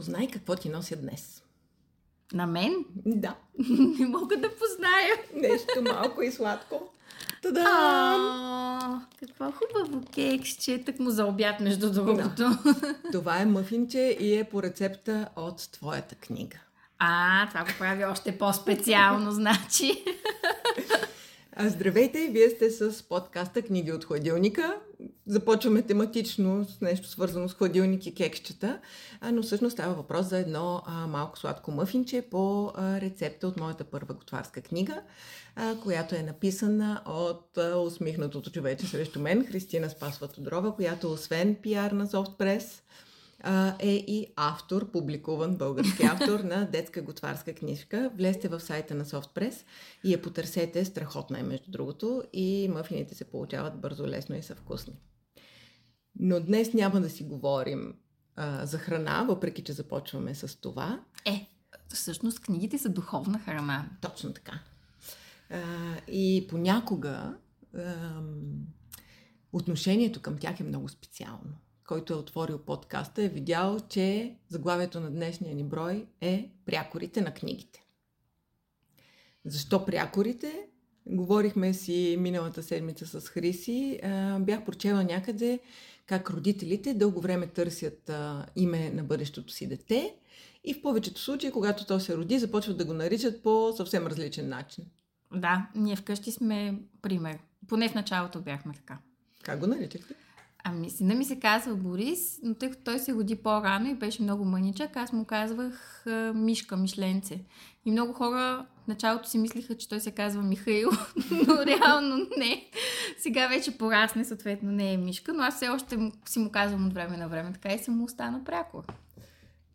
Познай какво ти нося днес. На мен? Да. Не мога да позная. Нещо малко и сладко. Та-да! А, какво хубаво кексче, так му за обяд, между другото. Това е мъфинче и е по рецепта от твоята книга. А, това го прави още по-специално, значи. А, здравейте, вие сте с подкаста Книги от хладилника. Започваме тематично с нещо свързано с хладилник и кексчета, но всъщност става въпрос за едно малко сладко мъфинче по рецепта от моята първа готварска книга, която е написана от а, усмихнатото човече срещу мен, Христина Спасва Тодорова, която освен пиар на Софтпрес, е и автор, публикуван български автор на детска готварска книжка. Влезте в сайта на Softpress и я потърсете. Страхотна е, между другото. И мъфините се получават бързо, лесно и са вкусни. Но днес няма да си говорим а, за храна, въпреки че започваме с това. Е, всъщност книгите са духовна храна. Точно така. А, и понякога а, отношението към тях е много специално който е отворил подкаста, е видял, че заглавието на днешния ни брой е Прякорите на книгите. Защо прякорите? Говорихме си миналата седмица с Хриси. Бях прочела някъде как родителите дълго време търсят име на бъдещото си дете и в повечето случаи, когато то се роди, започват да го наричат по съвсем различен начин. Да, ние вкъщи сме пример. Поне в началото бяхме така. Как го наричахте? Ами, сина ми се казва Борис, но тъй като той се роди по-рано и беше много мъничък, аз му казвах а, Мишка, Мишленце. И много хора в началото си мислиха, че той се казва Михаил, но реално не. Сега вече порасне, съответно не е Мишка, но аз все още си му казвам от време на време, така и се му остана пряко.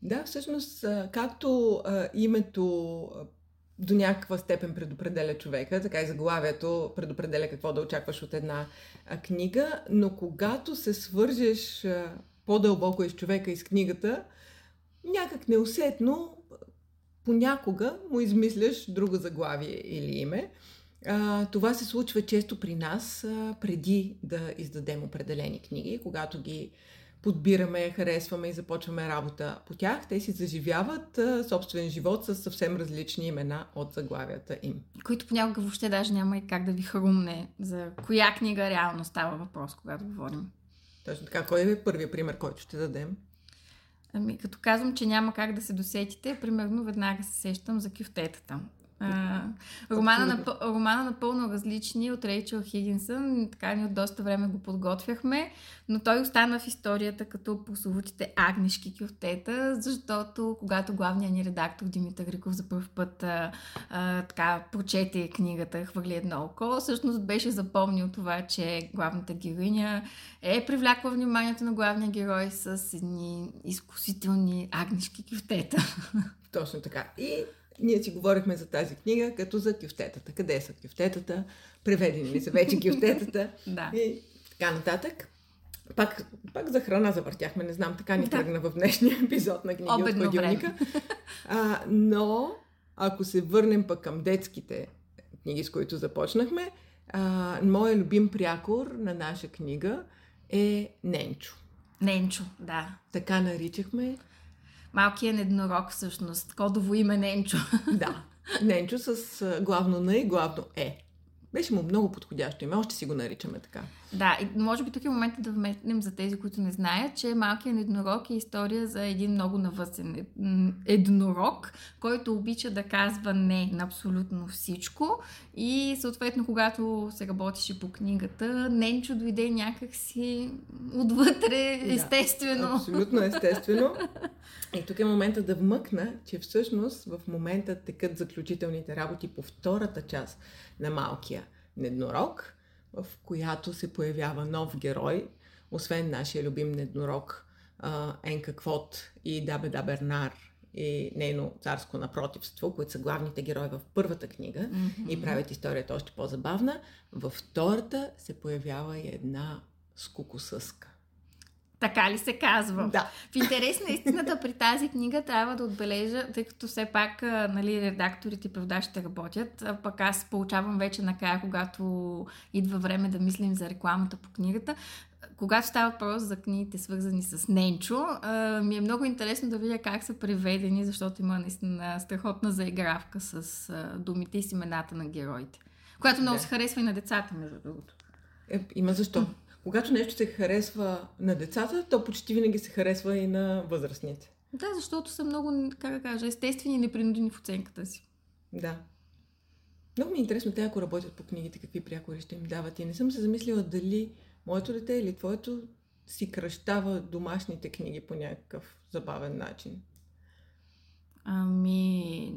Да, всъщност, както името до някаква степен предопределя човека, така и заглавието предопределя какво да очакваш от една книга, но когато се свържеш по-дълбоко из човека и с книгата, някак неусетно понякога му измисляш друго заглавие или име. А, това се случва често при нас а, преди да издадем определени книги, когато ги подбираме, харесваме и започваме работа по тях, те си заживяват а, собствен живот с съвсем различни имена от заглавията им. Които понякога въобще даже няма и как да ви хрумне за коя книга реално става въпрос, когато говорим. Точно така. Кой е първият пример, който ще дадем? Ами, като казвам, че няма как да се досетите, примерно веднага се сещам за кюфтетата. А, романа, на, романа напълно различни от Рейчел Хигинсън. Така ни от доста време го подготвяхме, но той остана в историята като прословутите агнешки кюфтета, защото когато главният ни редактор Димитър Риков за първ път а, а, така прочете книгата Хвърли едно око, всъщност беше запомнил това, че главната героиня е привлякла вниманието на главния герой с едни изкусителни агнешки кюфтета. Точно така. И ние си говорихме за тази книга като за кюфтетата. Къде са кюфтетата? Преведени ли са вече кюфтетата? да. И така нататък. Пак, пак за храна завъртяхме, не знам, така ни да. тръгна в днешния епизод на книги Обедно от хладилника. А, но, ако се върнем пък към детските книги, с които започнахме, а, моя любим прякор на наша книга е Ненчо. Ненчо, да. Така наричахме Малкият еднорог всъщност. Кодово име Ненчо. Да. Ненчо с главно Н и главно Е. Беше му много подходящо име, още си го наричаме така. Да, и може би тук е момента да вметнем за тези, които не знаят, че Малкият еднорог е история за един много навъсен еднорог, който обича да казва не на абсолютно всичко и съответно, когато се работеше по книгата, Ненчо дойде някакси отвътре, естествено. Да, абсолютно естествено. И тук е момента да вмъкна, че всъщност в момента текат заключителните работи по втората част на Малкия неднорог, в която се появява нов герой, освен нашия любим неднорог Енка Квот и Дабеда Бернар и нейно царско напротивство, които са главните герои в първата книга mm-hmm. и правят историята още по-забавна, във втората се появява и една скукосъска. Така ли се казва? Да. В интерес на истината при тази книга трябва да отбележа, тъй като все пак нали, редакторите и преводачите работят, а пък аз получавам вече накрая, когато идва време да мислим за рекламата по книгата, когато става въпрос за книгите, свързани с Ненчо, а, ми е много интересно да видя как са преведени, защото има наистина страхотна заигравка с а, думите и с имената на героите. Която много да. се харесва и на децата, между другото. Е, има защо. Когато нещо се харесва на децата, то почти винаги се харесва и на възрастните. Да, защото са много, как да кажа, естествени и непринудени в оценката си. Да. Много ми е интересно те, ако работят по книгите, какви прякори ще им дават. И не съм се замислила дали моето дете или твоето си кръщава домашните книги по някакъв забавен начин. Ами...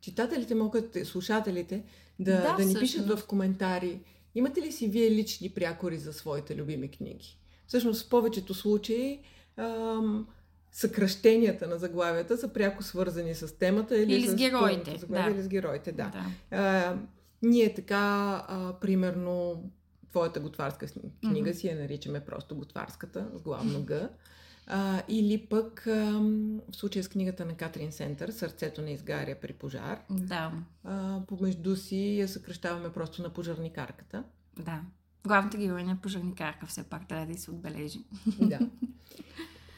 Читателите могат, слушателите, да, да, да ни пишат в коментари. Имате ли си вие лични прякори за своите любими книги? Всъщност, в повечето случаи ам, съкръщенията на заглавията са пряко свързани с темата или, или с, с героите. Заглавие, да. Или с героите, да. да. А, ние така, а, примерно, твоята готварска книга mm-hmm. си я наричаме просто готварската, с главно Г. А, или пък а, в случая с книгата на Катрин Сентър, Сърцето не изгаря при пожар. Да. А, помежду си я съкръщаваме просто на пожарникарката. Да. Главната героиня е пожарникарка, все пак трябва да се отбележи. Да.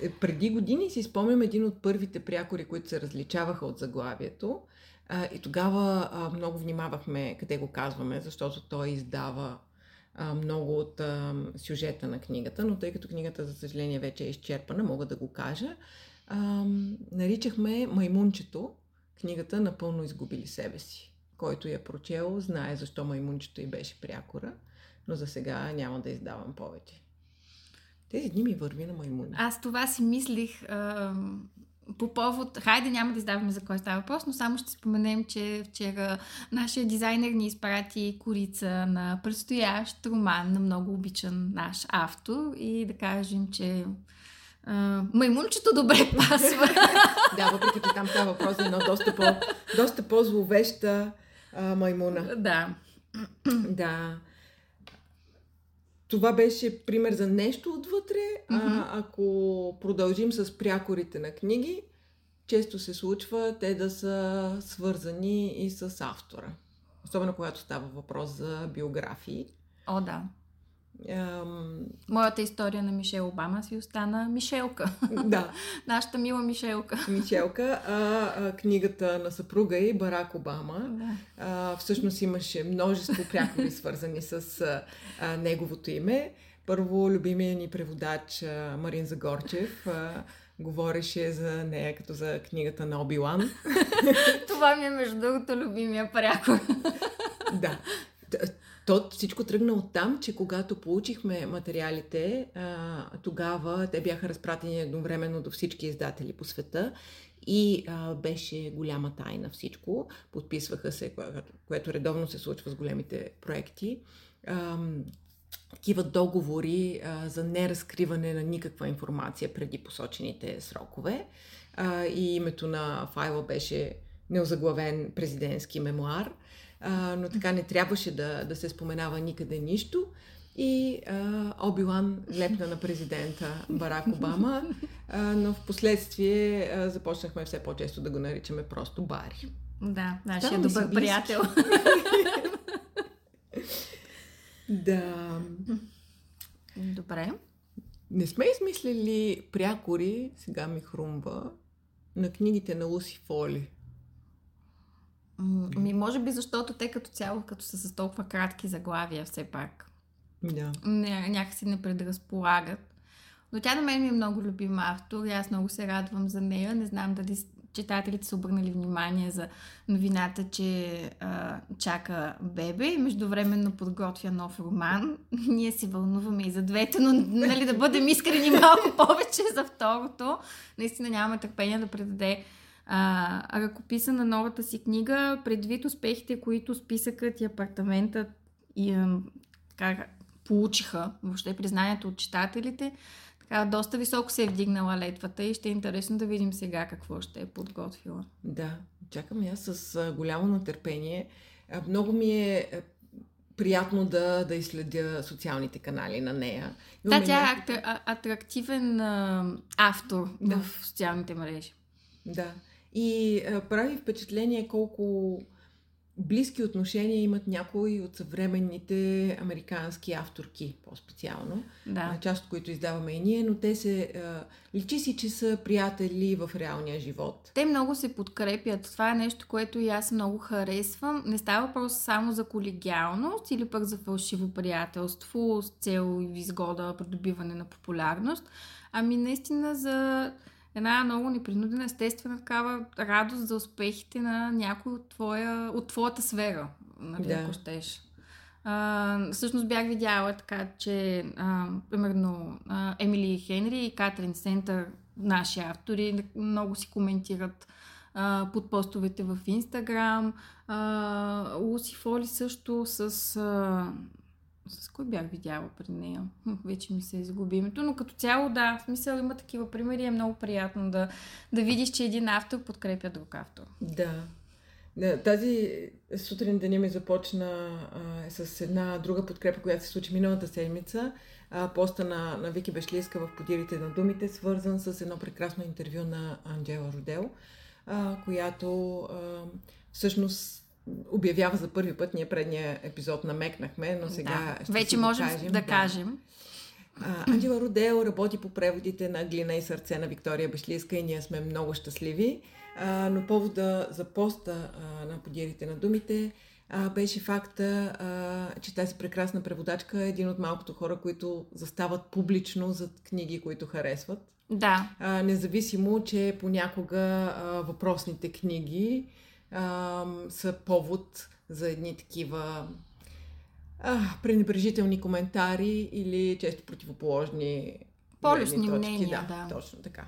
Е, преди години си спомням един от първите прякори, които се различаваха от заглавието. И тогава много внимавахме къде го казваме, защото той издава много от а, сюжета на книгата, но тъй като книгата, за съжаление, вече е изчерпана, мога да го кажа. А, наричахме Маймунчето, книгата Напълно изгубили себе си. Който я прочел, знае защо Маймунчето и беше прякора, но за сега няма да издавам повече. Тези дни ми върви на маймуни. Аз това си мислих а, по повод... Хайде, няма да издаваме за кой става въпрос, но само ще споменем, че вчера нашия дизайнер ни изпрати корица на предстоящ роман на много обичан наш автор и да кажем, че Uh, маймунчето добре пасва. да, въпреки че там става въпрос за едно доста, по, доста по-зловеща uh, маймуна. Да. да това беше пример за нещо отвътре. Mm-hmm. А, ако продължим с прякорите на книги, често се случва те да са свързани и с автора. Особено когато става въпрос за биографии. О, да. Ам... Моята история на Мишел Обама си остана Мишелка. Да. Нашата мила Мишелка. Мишелка. А, а книгата на съпруга и Барак Обама. Да. А, всъщност имаше множество прякори свързани с а, неговото име. Първо, любимия ни преводач а, Марин Загорчев а, говореше за нея като за книгата на Оби-Лан. Това ми е между другото любимия прякор. да. То всичко тръгна от там, че когато получихме материалите, а, тогава те бяха разпратени едновременно до всички издатели по света и а, беше голяма тайна всичко. Подписваха се, което, редовно се случва с големите проекти. А, такива договори а, за неразкриване на никаква информация преди посочените срокове. А, и името на файла беше неозаглавен президентски мемуар а, но така не трябваше да, да се споменава никъде нищо. И Обилан лепна на президента Барак Обама, а, но в последствие а, започнахме все по-често да го наричаме просто Бари. Да, нашия да, добър приятел. да. Добре. Не сме измислили прякори, сега ми хрумва, на книгите на Луси Фоли. Ми, може би защото те като цяло, като са с толкова кратки заглавия, все пак. Да. Не, някакси не предразполагат. Но тя на мен ми е много любима автор и аз много се радвам за нея. Не знам дали читателите са обърнали внимание за новината, че а, чака бебе и междувременно подготвя нов роман. Ние се вълнуваме и за двете, но нали, да бъдем искрени малко повече за второто. Наистина нямаме търпение да предаде а, ръкописа на новата си книга, предвид успехите, които списъкът и апартаментът и, а, така, получиха, въобще признанието от читателите, така, доста високо се е вдигнала летвата и ще е интересно да видим сега какво ще е подготвила. Да, чакам аз с голямо натърпение. Много ми е приятно да, да изследя социалните канали на нея. Да, тя е атрактивен а, автор да. в социалните мрежи. Да. И а, прави впечатление колко близки отношения имат някои от съвременните американски авторки, по-специално. Да. Част от които издаваме и ние, но те се... личи си, че са приятели в реалния живот. Те много се подкрепят. Това е нещо, което и аз много харесвам. Не става въпрос само за колегиалност или пък за фалшиво приятелство с цел изгода, придобиване на популярност, ами наистина за една много непринудена, естествена такава радост за успехите на някой от, твоя, от твоята сфера, нали, да. ако щеш. А, всъщност бях видяла така, че а, примерно а, Емили Хенри и Катрин Сентър, наши автори, много си коментират а, под постовете в Инстаграм. Луси Фоли също с а, с кой бях видяла при нея? Вече ми се изгуби името, но като цяло да, в смисъл има такива примери, е много приятно да, да видиш, че един автор подкрепя друг автор. Да. Тази сутрин деня ми започна а, с една друга подкрепа, която се случи миналата седмица. А, поста на, на Вики Бешлиска в подирите на думите, свързан с едно прекрасно интервю на Анджела Родел, а, която а, всъщност обявява за първи път. Ние предния епизод намекнахме, но сега да. ще Вече можем да кажем. Да, кажем. А, Анджела Родео работи по преводите на Глина и сърце на Виктория Бешлиска и ние сме много щастливи. А, но повода за поста а, на подиерите на думите а, беше факта, а, че тази прекрасна преводачка е един от малкото хора, които застават публично за книги, които харесват. Да. А, независимо, че понякога а, въпросните книги а, са повод за едни такива а, пренебрежителни коментари или често противоположни полюсни мнения. Да, да, точно така.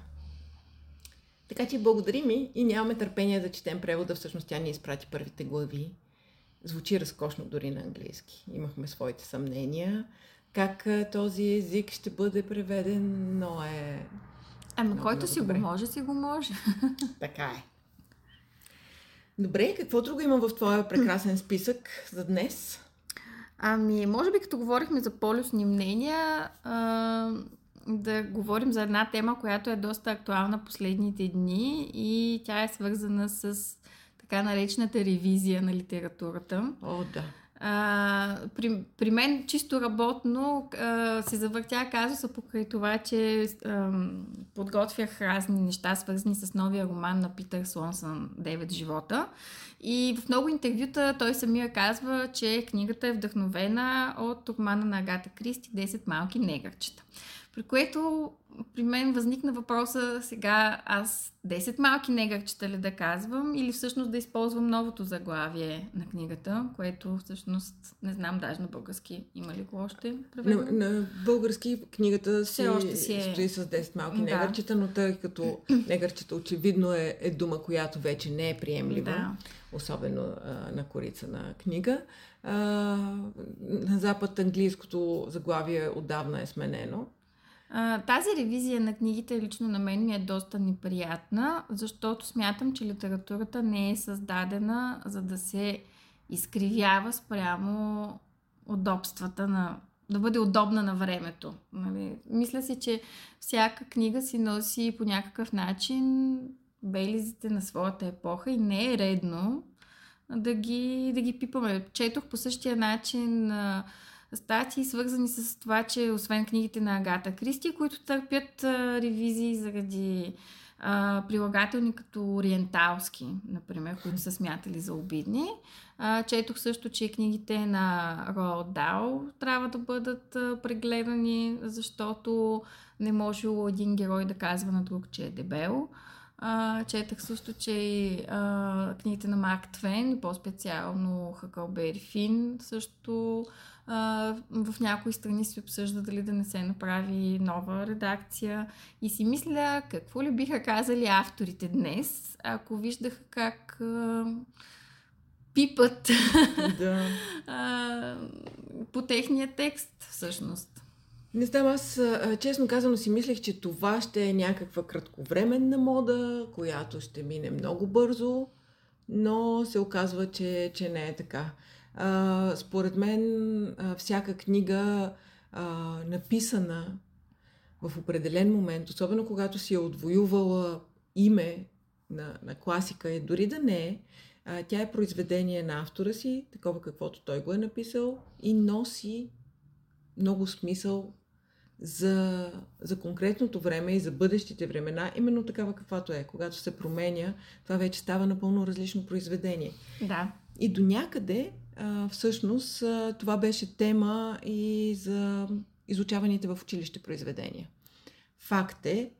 Така че благодарим ми и нямаме търпение да четем превода. Всъщност тя ни изпрати първите глави. Звучи разкошно дори на английски. Имахме своите съмнения как този език ще бъде преведен, но е... Ами който си добре. го може, си го може. Така е. Добре, какво друго има в твоя прекрасен списък за днес? Ами, може би като говорихме за полюсни мнения, а, да говорим за една тема, която е доста актуална последните дни и тя е свързана с така наречената ревизия на литературата. О, да. А, при, при мен чисто работно а, се завъртя казуса покрай това, че а, подготвях разни неща, свързани с новия роман на Питър Слонсън «Девет живота». И в много интервюта той самия казва, че книгата е вдъхновена от романа на Агата Кристи «10 малки негърчета». При което при мен възникна въпроса сега аз 10 малки негърчета ли да казвам или всъщност да използвам новото заглавие на книгата, което всъщност не знам даже на български има ли го още На, на български книгата си, още си е... стои с 10 малки да. негърчета, но тъй като негърчета очевидно е, е дума, която вече не е приемлива, да. особено а, на корица на книга. А, на запад английското заглавие отдавна е сменено. А, тази ревизия на книгите лично на мен ми е доста неприятна, защото смятам, че литературата не е създадена за да се изкривява спрямо удобствата на да бъде удобна на времето. Нали? Мисля си, че всяка книга си носи по някакъв начин белизите на своята епоха и не е редно да ги, да ги пипаме. Четох по същия начин статии, свързани с това, че освен книгите на Агата Кристи, които търпят ревизии заради прилагателни като ориенталски, например, които са смятали за обидни. Четох също, че книгите на Роал Дао трябва да бъдат прегледани, защото не можело един герой да казва на друг, че е дебел. А, четах също, че и книгите на Марк Твен, по-специално Хакълбери Фин, също а, в някои страни се обсъжда дали да не се направи нова редакция. И си мисля, какво ли биха казали авторите днес, ако виждаха как а, пипат да. а, по техния текст, всъщност. Не знам, аз честно казано си мислех, че това ще е някаква кратковременна мода, която ще мине много бързо, но се оказва, че, че не е така. А, според мен, а, всяка книга, а, написана в определен момент, особено когато си е отвоювала име на, на класика, и дори да не е, А, тя е произведение на автора си, такова каквото той го е написал и носи много смисъл за, за конкретното време и за бъдещите времена, именно такава каквато е. Когато се променя, това вече става напълно различно произведение. Да. И до някъде, а, всъщност, а, това беше тема и за изучаваните в училище произведения. Факт е,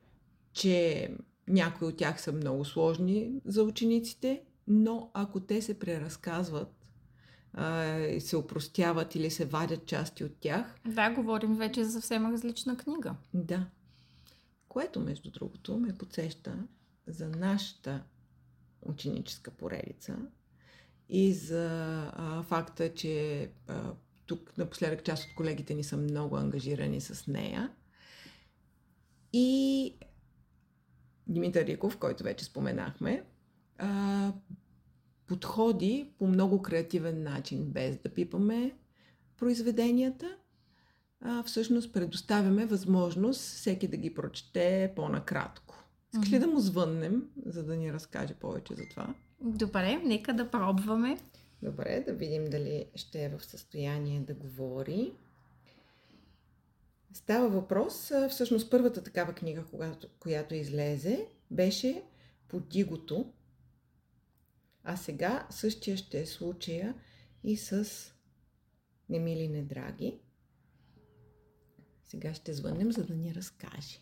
че някои от тях са много сложни за учениците, но ако те се преразказват се опростяват или се вадят части от тях. Да, говорим вече за съвсем различна книга. Да. Което, между другото, ме подсеща за нашата ученическа поредица и за а, факта, че а, тук напоследък част от колегите ни са много ангажирани с нея. И Димитър Риков, който вече споменахме, а, подходи по много креативен начин, без да пипаме произведенията. А, всъщност предоставяме възможност всеки да ги прочете по-накратко. Искаш ли да му звъннем, за да ни разкаже повече за това? Добре, нека да пробваме. Добре, да видим дали ще е в състояние да говори. Става въпрос, всъщност първата такава книга, която, която излезе, беше по Дигото. А сега същия ще е случая и с Немили Недраги. Сега ще звънем, за да ни разкаже.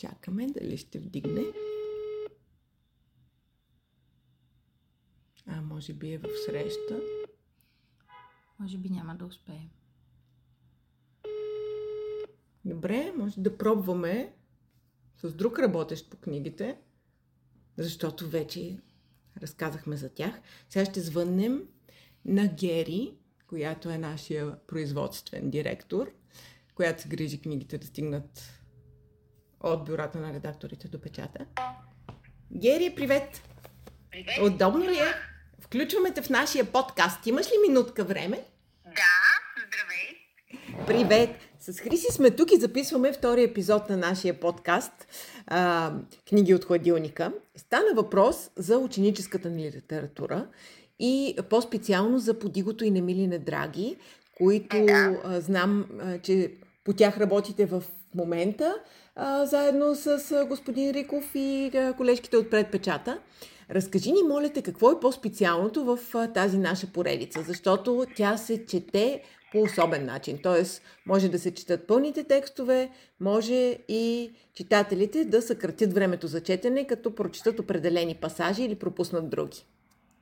Чакаме дали ще вдигне. А, може би е в среща. Може би няма да успеем. Добре, може да пробваме с друг работещ по книгите, защото вече разказахме за тях. Сега ще звъннем на Гери, която е нашия производствен директор, която се грижи книгите да стигнат от бюрата на редакторите до печата. Гери, привет! Привет! Удобно ли е? Включваме те в нашия подкаст. Имаш ли минутка време? Да, здравей! Привет! С Хриси сме тук и записваме втори епизод на нашия подкаст а, Книги от хладилника. Стана въпрос за ученическата ни литература и по-специално за Подигото и Немилине Драги, които а, знам, а, че по тях работите в момента, а, заедно с а, господин Риков и а, колежките от предпечата. Разкажи ни, моля те, какво е по-специалното в а, тази наша поредица, защото тя се чете по особен начин. Тоест, може да се четат пълните текстове, може и читателите да съкратят времето за четене, като прочитат определени пасажи или пропуснат други.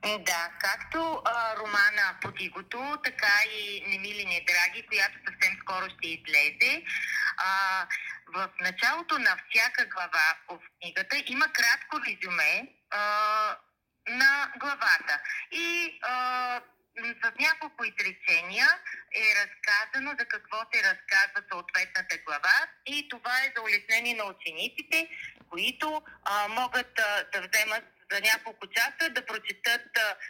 М, Да, както а, романа Подигото, така и Немили Недраги, която съвсем скоро ще излезе. А, в началото на всяка глава в книгата има кратко резюме а, на главата. И а, с няколко изречения е разказано за какво се разказва съответната глава и това е за улеснение на учениците, които а, могат а, да вземат за няколко часа да прочитат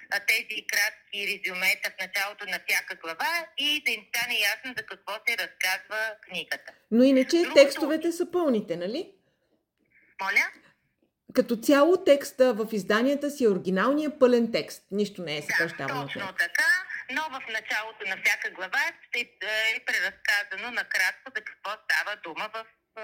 а, тези кратки резюмета в началото на всяка глава и да им стане ясно за какво се разказва книгата. Но иначе Другото- текстовете са пълните, нали? Моля? Като цяло текста в изданията си е оригиналния пълен текст. Нищо не е Да, съкръщавано. от точно така, но в началото на всяка глава ще е преразказано накратко за какво става дума в а,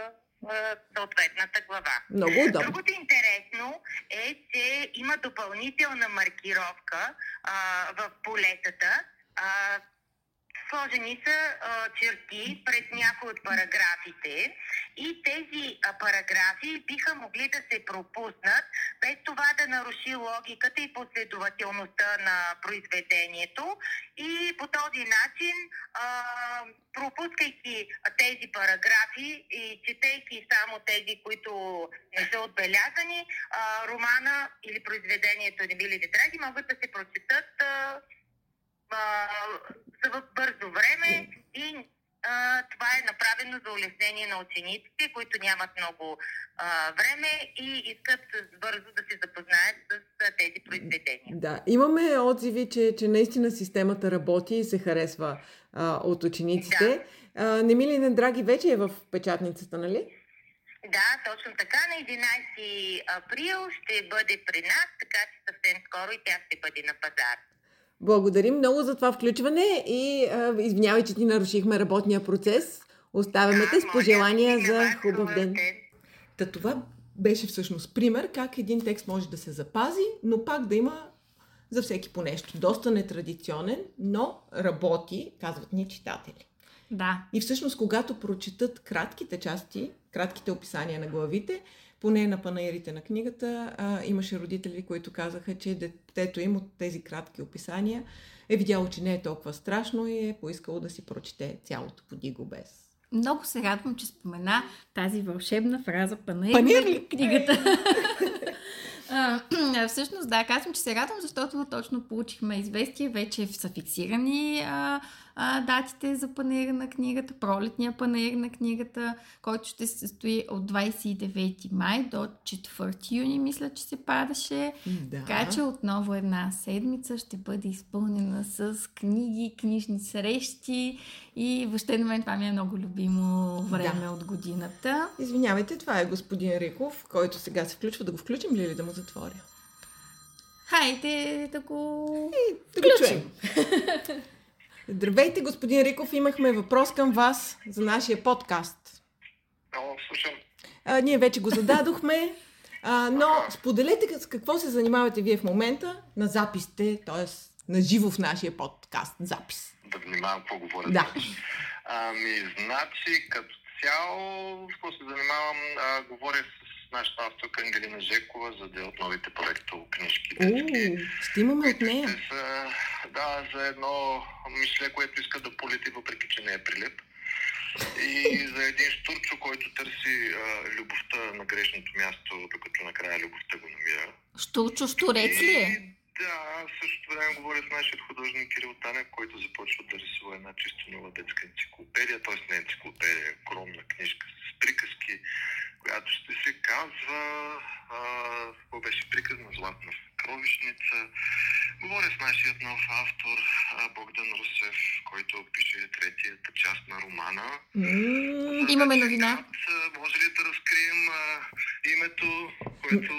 съответната глава. Много удобно. Другото интересно е, че има допълнителна маркировка а, в полетата. А, сложени са а, черти пред някои от параграфите. И тези а, параграфи биха могли да се пропуснат без това да наруши логиката и последователността на произведението. И по този начин а, пропускайки тези параграфи и четейки само тези, които не са отбелязани, а, романа или произведението на Били Драги могат да се прочитат а, в бързо време и а, това е направено за улеснение на учениците, които нямат много а, време и искат бързо да се запознаят с а, тези произведения. Да, имаме отзиви, че, че наистина системата работи и се харесва а, от учениците. А, Немилина Драги вече е в печатницата, нали? Да, точно така. На 11 април ще бъде при нас, така че съвсем скоро и тя ще бъде на пазар. Благодарим много за това включване и а, извинявай, че ти нарушихме работния процес. Оставяме те с пожелания за хубав ден. Та това беше всъщност пример как един текст може да се запази, но пак да има за всеки по нещо. Доста нетрадиционен, но работи, казват ни читатели. Да. И всъщност, когато прочитат кратките части, кратките описания на главите, поне на панаирите на книгата, а, имаше родители, които казаха, че детето им от тези кратки описания е видяло, че не е толкова страшно и е поискало да си прочете цялото подиго без. Много се радвам, че спомена тази вълшебна фраза панаир, Панир на ли? книгата. Всъщност, да, казвам, че се радвам, защото точно получихме известие, вече са фиксирани а, а, датите за панера на книгата, пролетния панер на книгата, който ще се състои от 29 май до 4 юни, мисля, че се падаше. Да. Така че отново една седмица ще бъде изпълнена с книги, книжни срещи и въобще на мен това ми е много любимо време Да. от годината. Извинявайте, това е господин Риков, който сега се включва. Да го включим ли или да му затворя? Хайде да го... Да го Включим. Здравейте, господин Риков. Имахме въпрос към вас за нашия подкаст. Много слушам. А, ние вече го зададохме, а, но споделете с какво се занимавате вие в момента на записите, т.е. на живо в нашия подкаст запис. Да внимавам какво говоря. Да. Ами, значи, като цяло, какво се занимавам, а, говоря с нашата авторка Ангелина Жекова за да от новите проекто книжки. О, ще имаме от нея. са, да, за едно мишле, което иска да полети, въпреки че не е прилеп. И за един штурчо, който търси а, любовта на грешното място, докато накрая любовта го намира. Штурчо Штурец ли е? Да, в същото време говоря с нашия художник Кирил Танев, който започва да рисува една чисто нова детска енциклопедия, т.е. не енциклопедия, огромна книжка с приказки, която ще се казва, какво беше приказ на Златна кровишница. Говоря с нашият нов автор Богдан Русев, който пише третията част на романа. М, Имаме новина. Може ли да разкрием а, името, което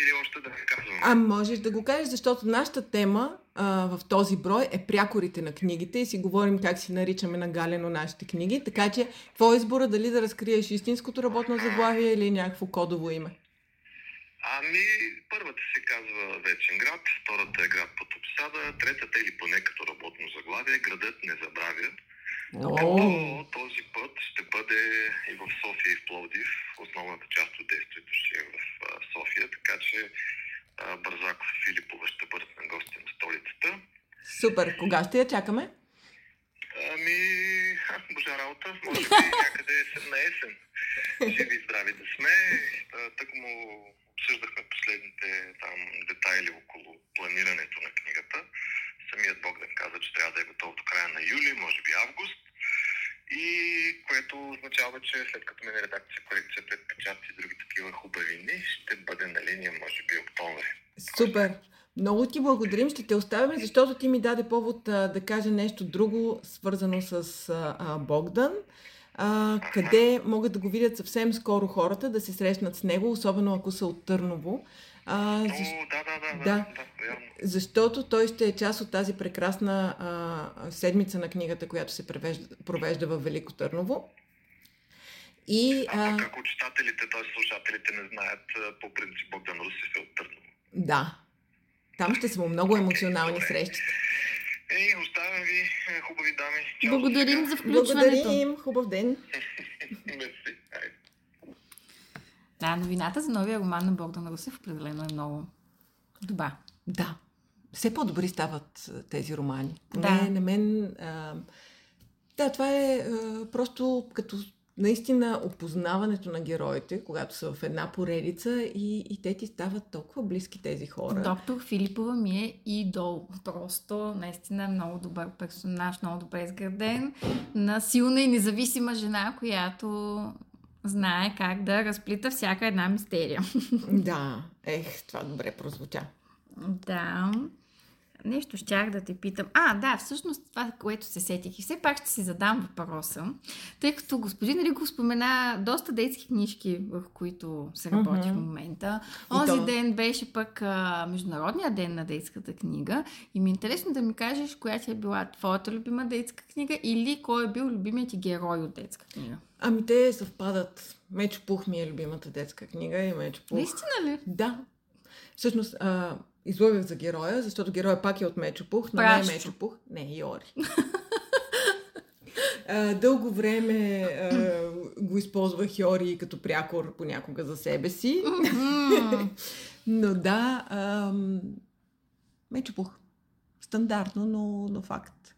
или още да не казвам? А можеш да го кажеш, защото нашата тема а, в този брой е прякорите на книгите и си говорим как си наричаме нагалено нашите книги, така че твой избора дали да разкриеш истинското работно заглавие или някакво кодово име. Ами, първата се казва Вечен град, втората е град под обсада, третата или поне като работно заглавие Градът не забравя. О, Като този път ще бъде и в София и в Пловдив. Основната част от действието ще е в София, така че Бързаков и Филипова ще бъдат на гости на столицата. супер! Кога ще я чакаме? Ами, божа работа, може би някъде есен на есен. Живи и здрави да сме. Тък му обсъждахме последните там детайли около планирането на книгата. Самият Богдан каза, че трябва да е готов до края на юли, може би август. И което означава, че след като мине редакция, корекция, предпечат и други такива хубавини, ще бъде на линия, може би, октомври. Супер! Много ти благодарим, ще те оставяме, защото ти ми даде повод а, да кажа нещо друго, свързано с а, а, Богдан. А, къде могат да го видят съвсем скоро хората, да се срещнат с него, особено ако са от Търново. А, О, защ... да, да, да, Да. да, да. Защото той ще е част от тази прекрасна а, седмица на книгата, която се превежда, провежда в Велико Търново. И А, а, пък ако читателите, т.е. слушателите не знаят, по принцип Богдан Русев е от Търново. да, там ще са му много емоционални срещи. Ей, оставям ви, е, хубави дами. Чао Благодарим за включването. Благодарим, хубав ден. Мерси. Да, новината за новия роман на Богдан Русев определено е много добра. Да, все по-добри стават а, тези романи. Поне Да. на мен... А, да, това е а, просто като наистина опознаването на героите, когато са в една поредица и, и те ти стават толкова близки тези хора. Доктор Филипова ми е идол. Просто наистина много добър персонаж, много добре изграден, на силна и независима жена, която знае как да разплита всяка една мистерия. Да, ех, това добре прозвуча. Да. Нещо щях да те питам. А, да, всъщност това, което се сетих и все пак ще си задам въпроса, тъй като господин Риков спомена доста детски книжки, в които се работи mm-hmm. в момента. Онзи то... ден беше пък а, Международния ден на детската книга и ми е интересно да ми кажеш коя ти е била твоята любима детска книга или кой е бил любимият ти герой от детска книга. Ами те съвпадат. Мечо Пух ми е любимата детска книга и Мечо Пух. Наистина ли? Да. Всъщност, а, излъгах за героя, защото героя пак е от Мечопух, но Пращо. не е Мечопух, не, Йори. а, дълго време а, го използвах Йори като прякор понякога за себе си. но да, а, Мечопух. Стандартно, но, но факт.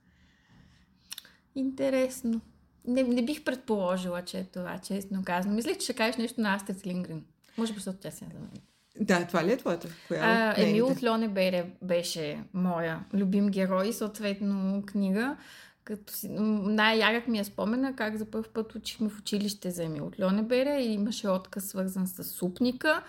Интересно. Не, не бих предположила, че е това, честно казано. Мислех, че ще кажеш нещо на Астрид Лингрен. Може би, защото тя си е за мен. Да, това ли е твоята? Коя а, Емил от Льоне Бере беше моя любим герой, съответно книга. Като си, най-ярък ми е спомена как за първ път учихме в училище за Емил от Льоне Бере и имаше отказ свързан с супника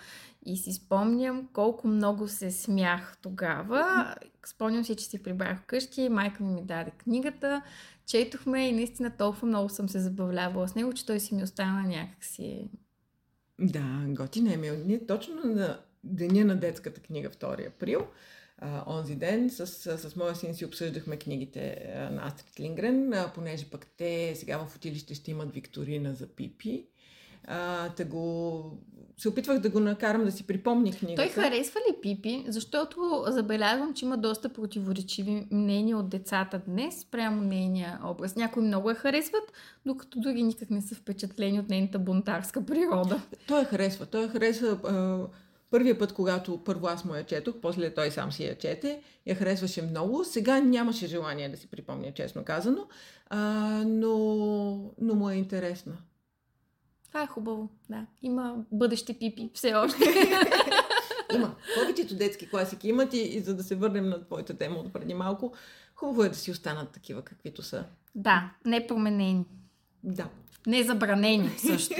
и си спомням колко много се смях тогава. Спомням си, че си прибрах вкъщи, майка ми ми даде книгата, четохме и наистина толкова много съм се забавлявала с него, че той си ми остана някакси да, готина е. Ние точно на деня на детската книга 2 април, а, онзи ден, с, с, моя син си обсъждахме книгите на Астрид Лингрен, а, понеже пък те сега в училище ще имат викторина за Пипи. А, да го... Се опитвах да го накарам да си припомни книгата. Той харесва ли Пипи? Защото забелязвам, че има доста противоречиви мнения от децата днес прямо нейния образ. Някои много я харесват, докато други никак не са впечатлени от нейната бунтарска природа. Той я харесва. Той я харесва а, първия път, когато първо аз му я четох, после той сам си я чете, я харесваше много. Сега нямаше желание да си припомня, честно казано, а, но, но му е интересна. Това е хубаво, да. Има бъдещи пипи все още. Има. Повечето детски класики имат и, и за да се върнем на твоята тема от преди малко, хубаво е да си останат такива, каквито са. Да, не променени. Да. Не забранени също.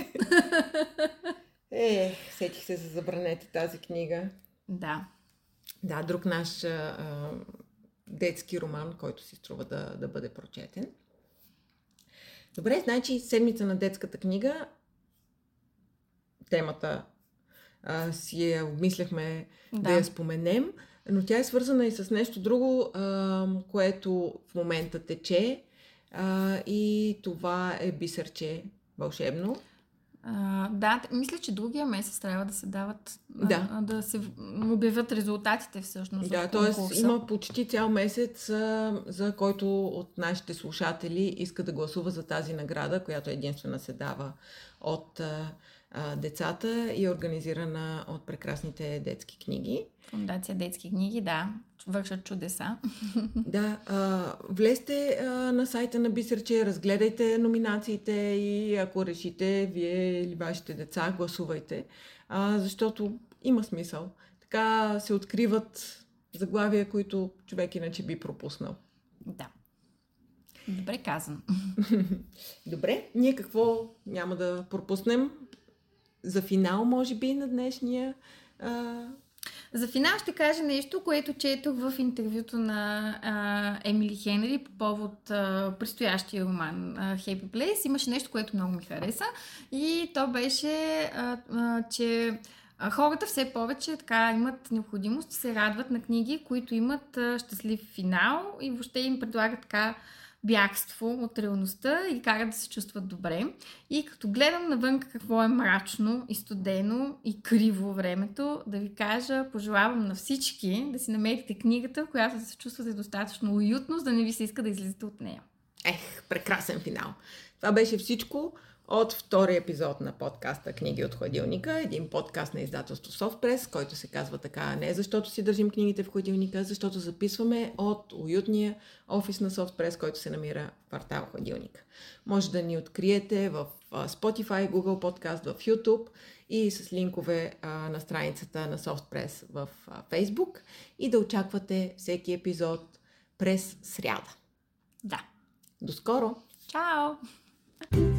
е, сетих се за забранете тази книга. Да. Да, друг наш а, детски роман, който си струва да, да бъде прочетен. Добре, значи седмица на детската книга темата а, си я обмисляхме да. да я споменем, но тя е свързана и с нещо друго, а, което в момента тече а, и това е бисерче вълшебно. А, да, мисля, че другия месец трябва да се дават, да, а, да се обявят резултатите всъщност. Да, т.е. има почти цял месец, а, за който от нашите слушатели иска да гласува за тази награда, която единствена се дава от а, а, децата и е организирана от прекрасните детски книги. Фундация Детски книги, да, вършат чудеса. Да, а, влезте а, на сайта на Бисерче, разгледайте номинациите и ако решите, вие или вашите деца, гласувайте, а, защото има смисъл. Така се откриват заглавия, които човек иначе би пропуснал. Да. Добре казано. Добре, ние какво няма да пропуснем? за финал, може би, на днешния. А... За финал ще кажа нещо, което четох в интервюто на а, Емили Хенри по повод а, предстоящия роман а, Happy Place. Имаше нещо, което много ми хареса и то беше, а, а, че хората все повече така имат необходимост се радват на книги, които имат а, щастлив финал и въобще им предлагат така бягство от реалността и карат да се чувстват добре. И като гледам навън какво е мрачно и студено и криво времето, да ви кажа, пожелавам на всички да си намерите книгата, в която да се чувствате достатъчно уютно, за да не ви се иска да излизате от нея. Ех, прекрасен финал. Това беше всичко от втория епизод на подкаста Книги от хладилника, един подкаст на издателство Softpress, който се казва така не защото си държим книгите в хладилника, защото записваме от уютния офис на Softpress, който се намира в квартал хладилника. Може да ни откриете в Spotify, Google Podcast, в YouTube и с линкове на страницата на Softpress в Facebook и да очаквате всеки епизод през сряда. Да. До скоро! Чао!